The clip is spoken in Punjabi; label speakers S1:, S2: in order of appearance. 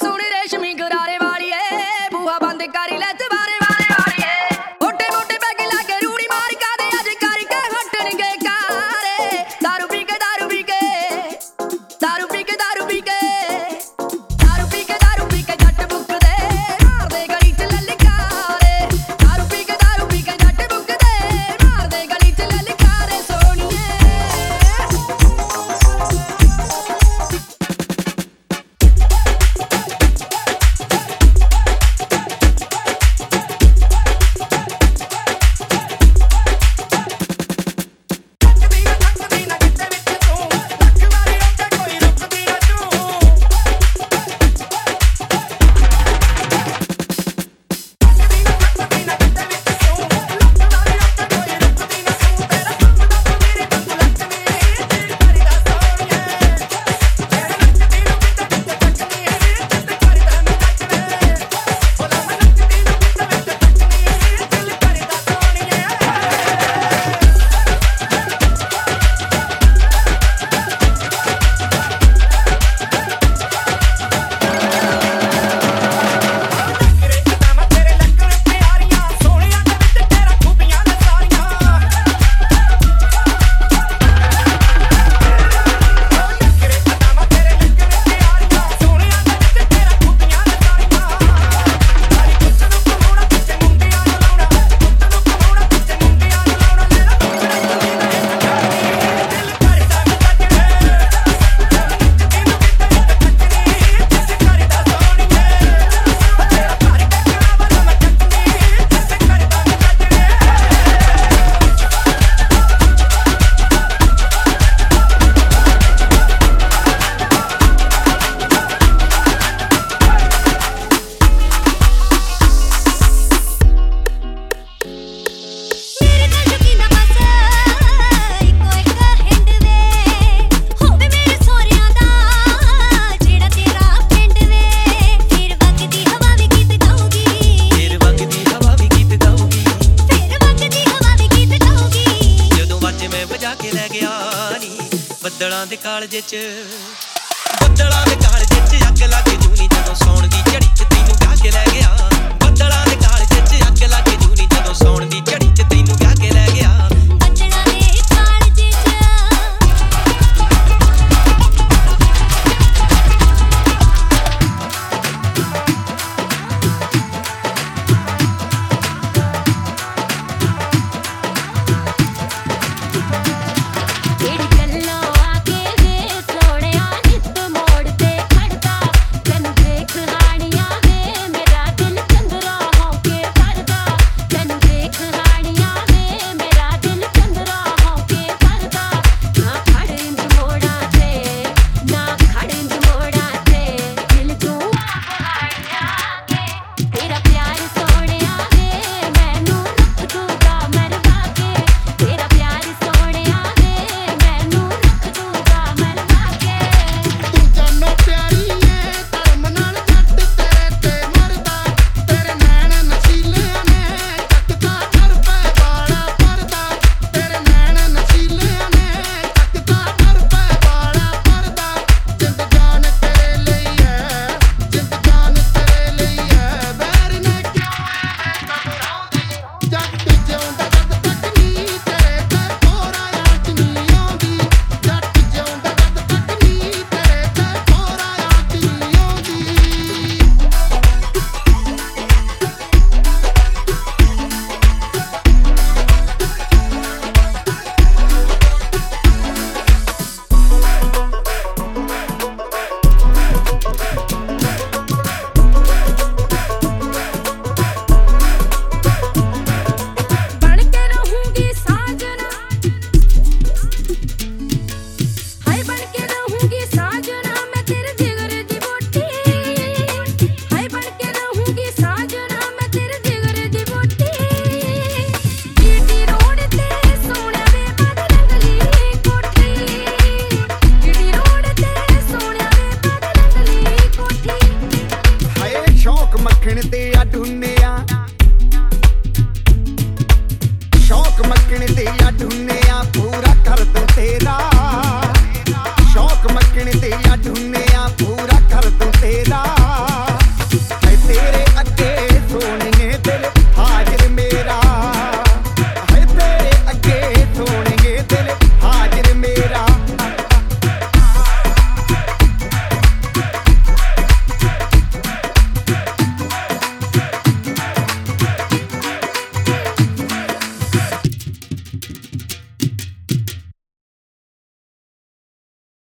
S1: So.
S2: ਬੱਦਲਾਂ ਦੇ ਕਾਲਜੇ 'ਚ। ਬੱਦਲਾਂ ਦੇ ਕਾਲਜੇ 'ਚ ਅੱਗ ਲਾ ਕੇ ਜੂਨੀ ਜਦੋਂ ਸੌਣ ਦੀ ਝੜੀ 'ਚ ਤੈਨੂੰ ਗਾ ਕੇ ਲੈ ਗਿਆ। ਬੱਦਲਾਂ ਦੇ ਕਾਲਜੇ 'ਚ ਅੱਗ ਲਾ ਕੇ ਜੂਨੀ ਜਦੋਂ ਸੌਣ ਦੀ ਝੜੀ
S3: Pura